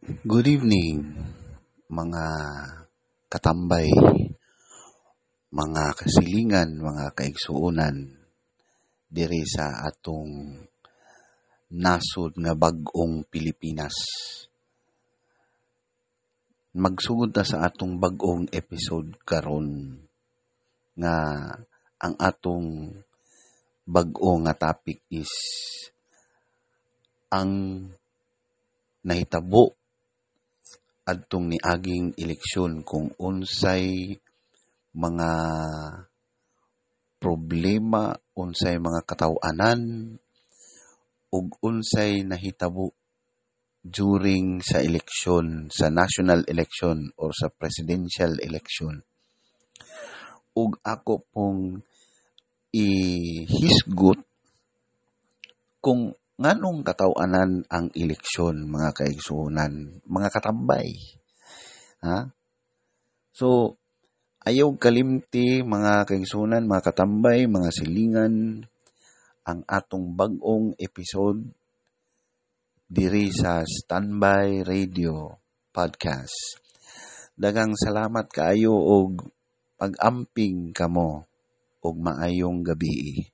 Good evening, mga katambay, mga kasilingan, mga kaigsuunan diri sa atong nasod nga bag-ong Pilipinas. Magsugod ta sa atong bag-ong episode karon nga ang atong bag-o nga topic is ang nahitabo adtong niaging eleksyon kung unsay mga problema, unsay mga kataw-anan ug unsay nahitabo during sa eleksyon, sa national election or sa presidential election. Ug ako pong ihisgot kung nganong kataw-anan ang eleksyon mga kaigsuonan, mga katambay. Ha? So, ayaw kalimti mga kaigsuonan, mga katambay, mga silingan, ang atong bagong episode diri sa Standby Radio Podcast. Dagang salamat kaayo og pag-amping kamo og maayong gabi.